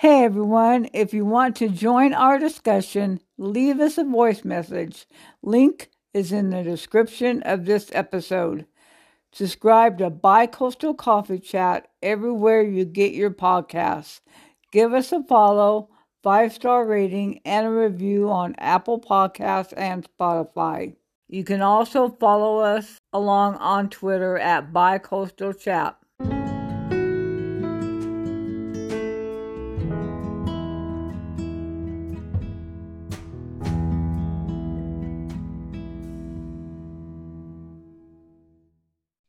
Hey everyone, if you want to join our discussion, leave us a voice message. Link is in the description of this episode. Subscribe to Bicoastal Coffee Chat everywhere you get your podcasts. Give us a follow, five star rating, and a review on Apple Podcasts and Spotify. You can also follow us along on Twitter at Bicoastal Chat.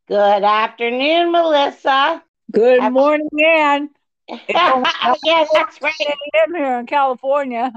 Good afternoon, Melissa. Good Happy- morning, Anne. yeah, that's right. I'm here in California.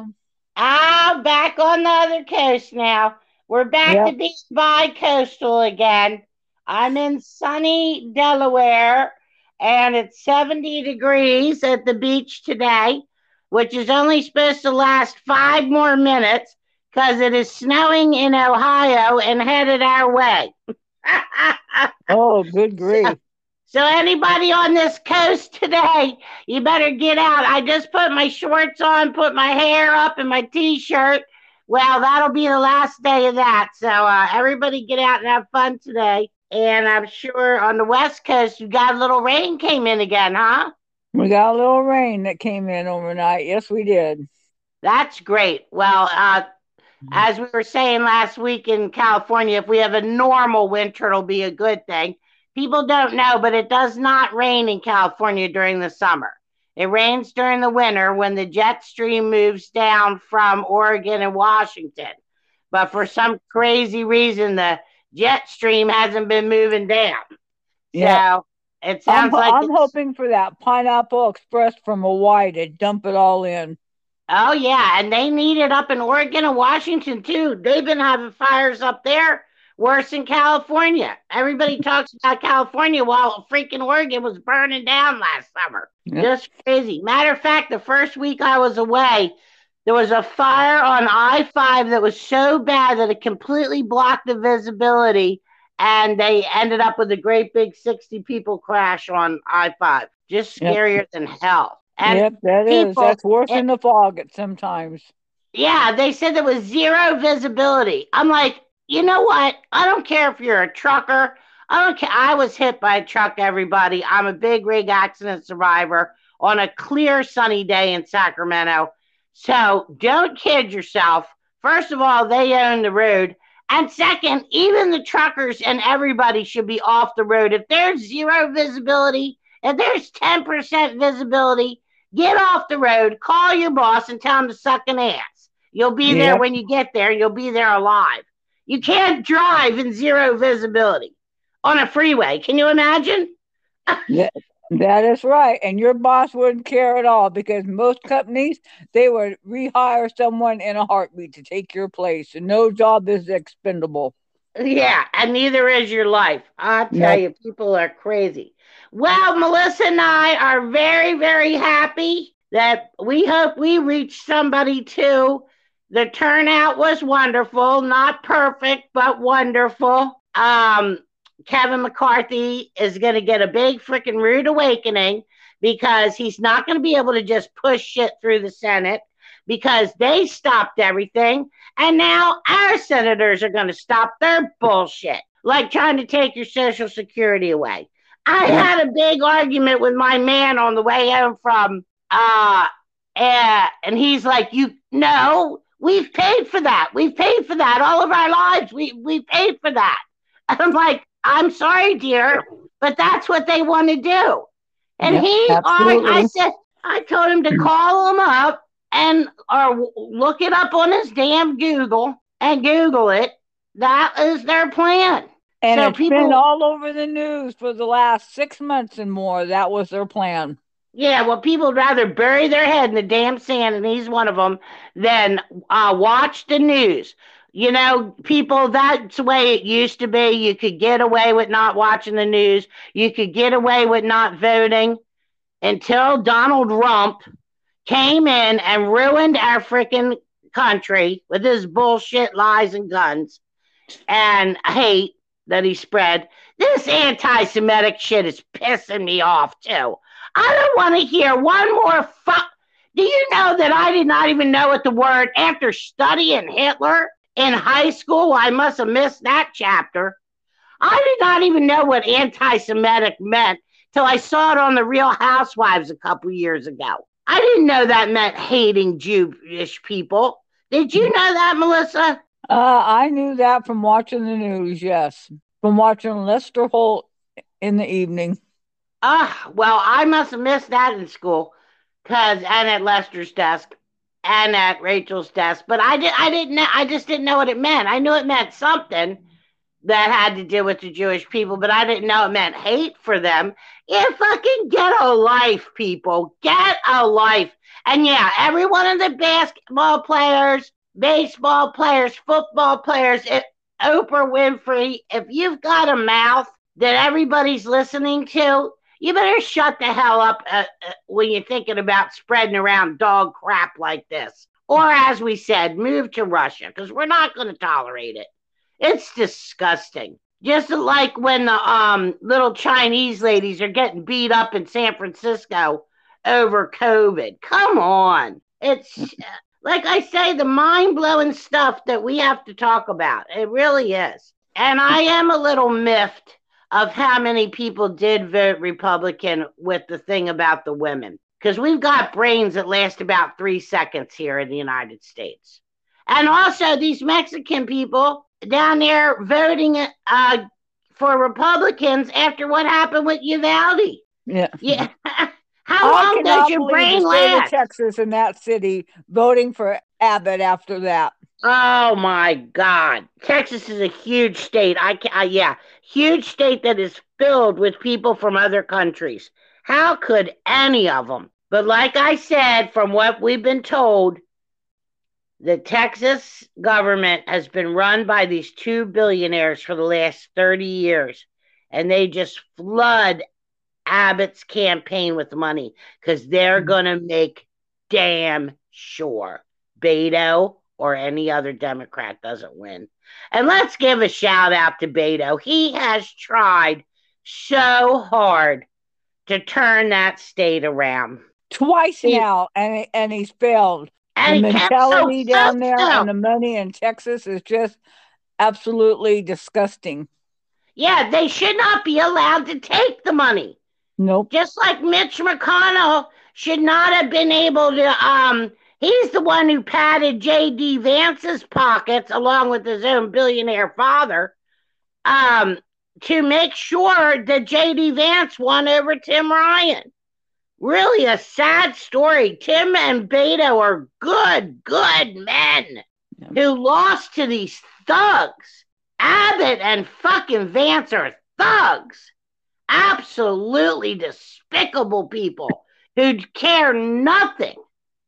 Ah, back on the other coast now. We're back Yep. to being bi-coastal again. I'm in sunny Delaware, and it's 70 degrees at the beach today, which is only supposed to last five more minutes because it is snowing in Ohio and headed our way. Oh, good grief. So anybody on this coast today, you better get out. I just put my shorts on, put my hair up and my t-shirt. Well, that'll be the last day of that. So uh, everybody get out and have fun today. And I'm sure on the west coast you got a little rain came in again, huh? We got a little rain that came in overnight. Yes, we did. That's great. Well, uh, Mm-hmm. as we were saying last week in California, if we have a normal winter, it'll be a good thing. People don't know, but it does not rain in California during the summer. It rains during the winter when the jet stream moves down from Oregon and Washington. But for some crazy reason, the jet stream hasn't been moving down. Yeah. So it I'm, sounds like I'm hoping for that Pineapple Express from Hawaii to dump it all in. Oh yeah, and they need it up in Oregon and Washington too. They've been having fires up there worse than California. Everybody talks about California while freaking Oregon was burning down last summer. Just crazy. Matter of fact, the first week I was away, there was a fire on I 5 that was so bad that it completely blocked the visibility, and they ended up with a great big 60 people crash on I 5. Just Yep. scarier than hell. And yep, that is. people- That's worse it- than the fog at sometimes. Yeah, they said there was zero visibility. I'm like, you know what? I don't care if you're a trucker. I don't care. I was hit by a truck, everybody. I'm a big rig accident survivor on a clear sunny day in Sacramento. So don't kid yourself. First of all, they own the road. And second, even the truckers and everybody should be off the road. If there's zero visibility, if there's 10% visibility, get off the road, call your boss, and tell him to suck an ass. You'll be there when you get there. You'll be there alive. You can't drive in zero visibility on a freeway. Can you imagine? That is right. And your boss wouldn't care at all because most companies, they would rehire someone in a heartbeat to take your place. And no job is expendable. Yeah, and neither is your life. I tell Yep. you, people are crazy. Well, Melissa and I are very, very happy that we hope we reach somebody too. The turnout was wonderful, not perfect, but wonderful. Um, Kevin McCarthy is going to get a big freaking rude awakening because he's not going to be able to just push shit through the Senate because they stopped everything. And now our senators are going to stop their bullshit, like trying to take your Social Security away. I had a big argument with my man on the way home from, uh, uh, and he's like, "You no, we've paid for that. We've paid for that all of our lives. We we paid for that." I'm like, "I'm sorry, dear, but that's what they want to do." And Yep, he, I, I said, I told him to call him up and or look it up on his damn Google and Google it. That is their plan. And So it's been people- all over the news for the last six months and more. That was their plan. Yeah, well, people would rather bury their head in the damn sand, and he's one of them, than uh, watch the news. You know, people, that's the way it used to be. You could get away with not watching the news, you could get away with not voting until Donald Rump came in and ruined our freaking country with his bullshit lies and guns and hate that he spread. This anti Semitic shit is pissing me off, too. I don't want to hear one more fuck. Do you know that I did not even know what the word after studying Hitler in high school. I must have missed that chapter. I did not even know what anti-Semitic meant till I saw it on the Real Housewives a couple years ago. I didn't know that meant hating Jewish people. Did you know that, Melissa? Uh, I knew that from watching the news, yes. From watching Lester Holt in the evening. Ah, well, I must have missed that in school, cause and at Lester's desk, and at Rachel's desk. But I did, I didn't, know, I just didn't know what it meant. I knew it meant something that had to do with the Jewish people, but I didn't know it meant hate for them. Yeah, fucking get a life, people. Get a life. And yeah, every one of the basketball players, baseball players, football players, Oprah Winfrey, if you've got a mouth that everybody's listening to, you better shut the hell up uh, uh, when you're thinking about spreading around dog crap like this. Or, as we said, move to Russia because we're not going to tolerate it. It's disgusting. Just like when the um, little Chinese ladies are getting beat up in San Francisco over COVID. Come on. It's like I say, the mind blowing stuff that we have to talk about. It really is. And I am a little miffed of how many people did vote Republican with the thing about the women. Because we've got brains that last about three seconds here in the United States. And also, these Mexican people down there voting uh, for Republicans after what happened with Uvalde. Yeah. Yeah. How I long does your brain last? Texas in that city voting for Abbott after that. Oh my God. Texas is a huge state. I can uh, yeah, huge state that is filled with people from other countries. How could any of them? But like I said, from what we've been told, the Texas government has been run by these two billionaires for the last 30 years, and they just flood Abbott's campaign with money because they're mm-hmm. going to make damn sure Beto or any other Democrat doesn't win. And let's give a shout out to Beto. He has tried so hard to turn that state around. Twice he, now, and, and he's failed. And the mentality so down there and the money in Texas is just absolutely disgusting. Yeah, they should not be allowed to take the money. Nope. Just like Mitch McConnell should not have been able to um he's the one who patted JD Vance's pockets along with his own billionaire father um to make sure that JD Vance won over Tim Ryan. Really a sad story. Tim and Beto are good, good men yeah. who lost to these thugs. Abbott and fucking Vance are thugs absolutely despicable people who care nothing,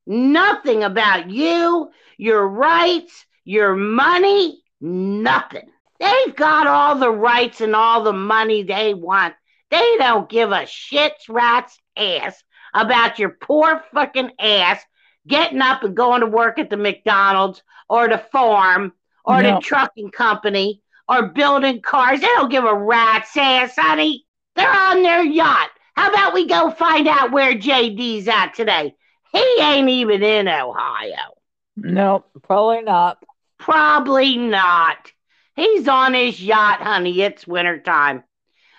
nothing about you, your rights, your money, nothing. They've got all the rights and all the money they want. They don't give a shit's rat's ass about your poor fucking ass getting up and going to work at the McDonald's or the farm or no. the trucking company or building cars. They don't give a rat's ass, honey. They're on their yacht. How about we go find out where JD's at today? He ain't even in Ohio. Nope, probably not. Probably not. He's on his yacht, honey. It's wintertime.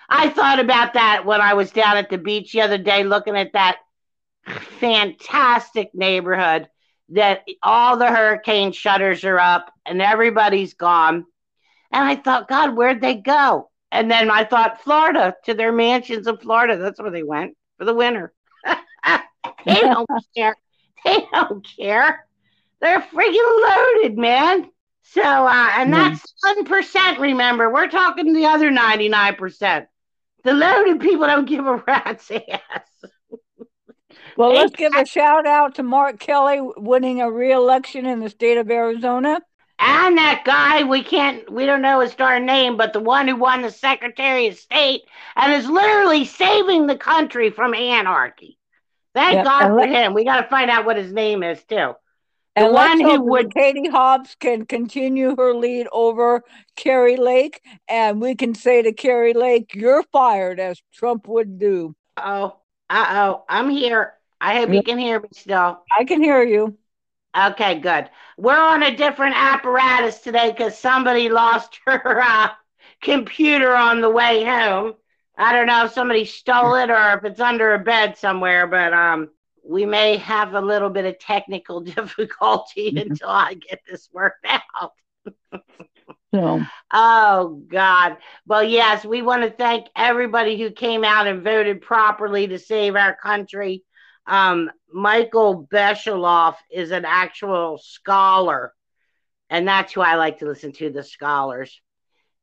I thought about that when I was down at the beach the other day looking at that fantastic neighborhood that all the hurricane shutters are up and everybody's gone. And I thought, God, where'd they go? And then I thought Florida to their mansions in Florida. That's where they went for the winter. they don't care. They don't care. They're freaking loaded, man. So, uh, and hmm. that's one percent. Remember, we're talking the other ninety-nine percent. The loaded people don't give a rat's ass. Well, let's give a shout out to Mark Kelly winning a re-election in the state of Arizona. And that guy, we can't, we don't know his darn name, but the one who won the Secretary of State and is literally saving the country from anarchy. Thank yep. God for him. We got to find out what his name is too. The and one who would Katie Hobbs can continue her lead over Kari Lake, and we can say to Kari Lake, "You're fired," as Trump would do. Oh, uh oh, I'm here. I hope you can hear me still. I can hear you. Okay, good. We're on a different apparatus today because somebody lost her uh, computer on the way home. I don't know if somebody stole it or if it's under a bed somewhere, but um, we may have a little bit of technical difficulty Mm-hmm. until I get this worked out. So Oh God. Well, yes, we want to thank everybody who came out and voted properly to save our country. Um, Michael Beschloss is an actual scholar, and that's who I like to listen to, the scholars,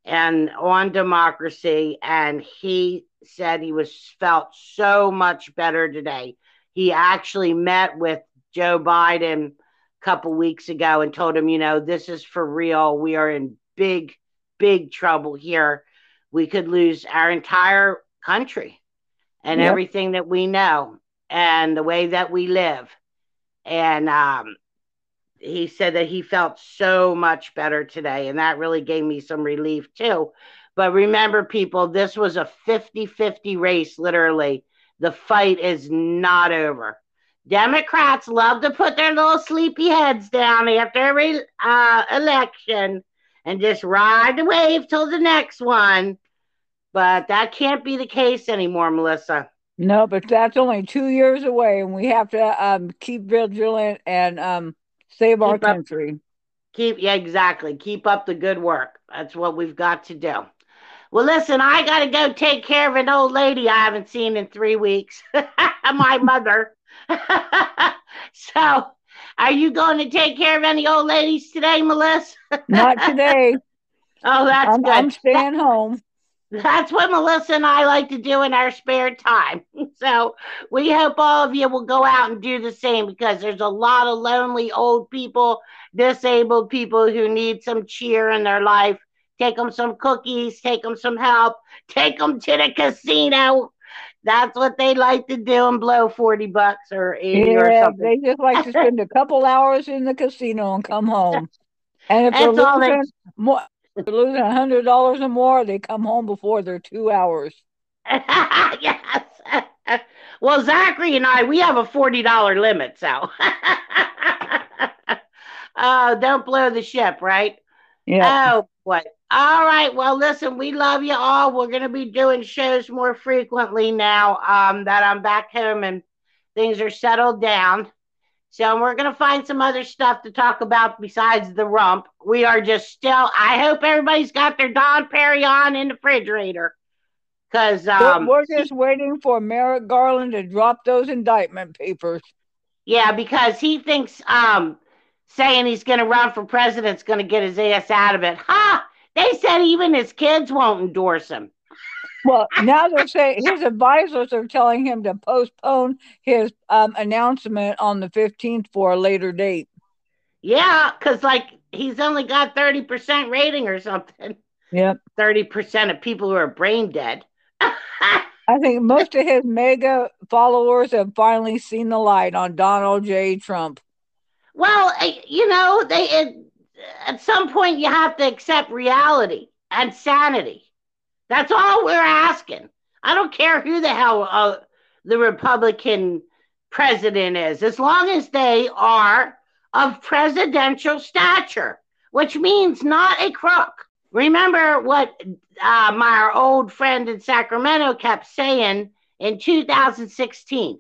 and on democracy. And he said he was felt so much better today. He actually met with Joe Biden a couple weeks ago and told him, you know, this is for real. We are in big, big trouble here. We could lose our entire country and Yep. everything that we know and the way that we live. And um, he said that he felt so much better today. And that really gave me some relief too. But remember, people, this was a 50 50 race, literally. The fight is not over. Democrats love to put their little sleepy heads down after every uh, election and just ride the wave till the next one. But that can't be the case anymore, Melissa. No, but that's only two years away, and we have to um, keep vigilant and um, save our Keep up- country. Keep yeah, exactly. Keep up the good work. That's what we've got to do. Well, listen, I got to go take care of an old lady I haven't seen in three weeks. My mother. so, are you going to take care of any old ladies today, Melissa? Not today. Oh, that's I'm, good. I'm staying home. That's what Melissa and I like to do in our spare time. So we hope all of you will go out and do the same because there's a lot of lonely old people, disabled people who need some cheer in their life. Take them some cookies, take them some help, take them to the casino. That's what they like to do and blow 40 bucks or 80 or something. they just like to spend a couple hours in the casino and come home. And if they're all they- more, if they're losing a hundred dollars or more, they come home before their two hours. yes. well, Zachary and I, we have a $40 limit, so. oh, don't blow the ship, right? Yeah. Oh, what? All right. Well, listen, we love you all. We're going to be doing shows more frequently now um, that I'm back home and things are settled down. So we're going to find some other stuff to talk about besides the rump. We are just still, I hope everybody's got their Dom Perignon in the refrigerator. Because, We're- um, we're just waiting for Merrick Garland to drop those indictment papers. yeah, because he thinks um, saying he's going to run for president's going to get his ass out of it. Ha! They said even his kids won't endorse him. Well, now they're saying his advisors are telling him to postpone his um, announcement on the 15th for a later date. Yeah, because like he's only got 30% rating or something. Yep. 30% of people who are brain dead. I think most of his MAGA followers have finally seen the light on Donald J. Trump. well, you know, they it, at some point you have to accept reality and sanity. That's all we're asking. I don't care who the hell uh, the Republican president is, as long as they are of presidential stature, which means not a crook. Remember what uh, my old friend in Sacramento kept saying in 2016.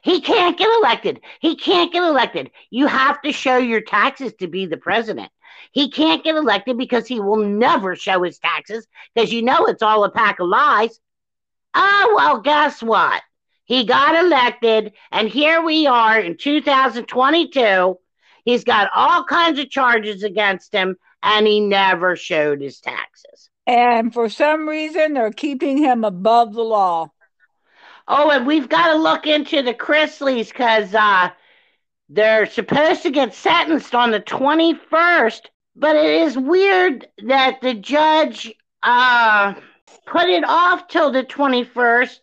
He can't get elected. He can't get elected. You have to show your taxes to be the president. He can't get elected because he will never show his taxes because you know it's all a pack of lies. Oh, well, guess what? He got elected, and here we are in 2022. He's got all kinds of charges against him, and he never showed his taxes. And for some reason, they're keeping him above the law. Oh, and we've got to look into the Chrisleys because uh, they're supposed to get sentenced on the 21st. But it is weird that the judge uh, put it off till the 21st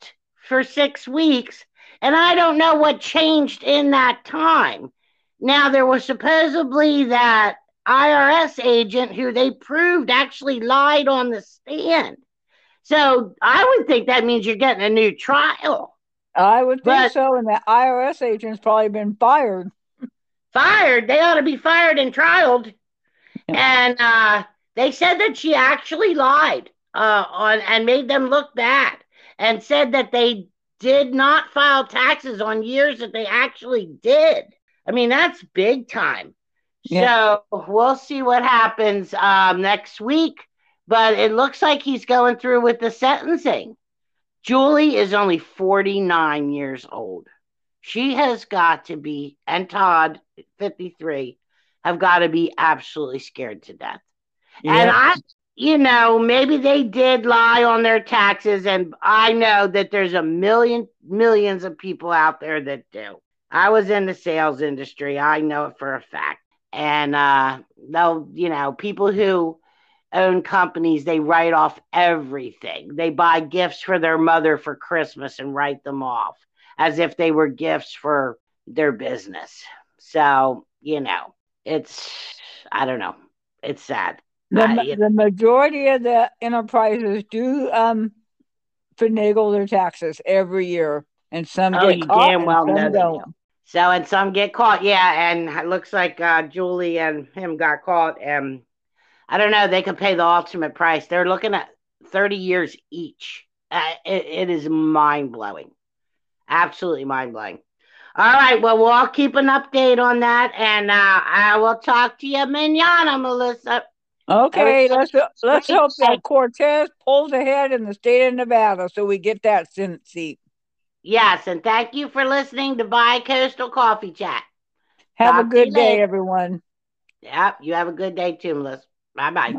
for six weeks. And I don't know what changed in that time. Now, there was supposedly that IRS agent who they proved actually lied on the stand. So I would think that means you're getting a new trial. I would think But- so, and the IRS agent's probably been fired. fired. They ought to be fired and trialed. Yeah. And uh, they said that she actually lied uh, on and made them look bad, and said that they did not file taxes on years that they actually did. I mean, that's big time. Yeah. So we'll see what happens um, next week. But it looks like he's going through with the sentencing. Julie is only 49 years old. She has got to be, and Todd, 53, have got to be absolutely scared to death. And I, you know, maybe they did lie on their taxes, and I know that there's a million, millions of people out there that do. I was in the sales industry, I know it for a fact. And uh, they'll, you know, people who own companies, they write off everything. They buy gifts for their mother for Christmas and write them off as if they were gifts for their business. So, you know, it's, I don't know, it's sad. The, Uh, the majority of the enterprises do um finagle their taxes every year, and some Oh, get you caught damn and well some don't. So, and some get caught, yeah. And it looks like uh, Julie and him got caught. And I don't know, they could pay the ultimate price. They're looking at 30 years each. Uh, it, it is mind blowing. Absolutely mind blowing. All right, well, we'll all keep an update on that. And uh, I will talk to you manana, Melissa. Okay, let's let's hope that Cortez pulls ahead in the state of Nevada so we get that Senate seat. Yes, and thank you for listening to Bi Coastal Coffee Chat. Have a Talk you good day, later. everyone. Yep, you have a good day too, Melissa. Bye bye.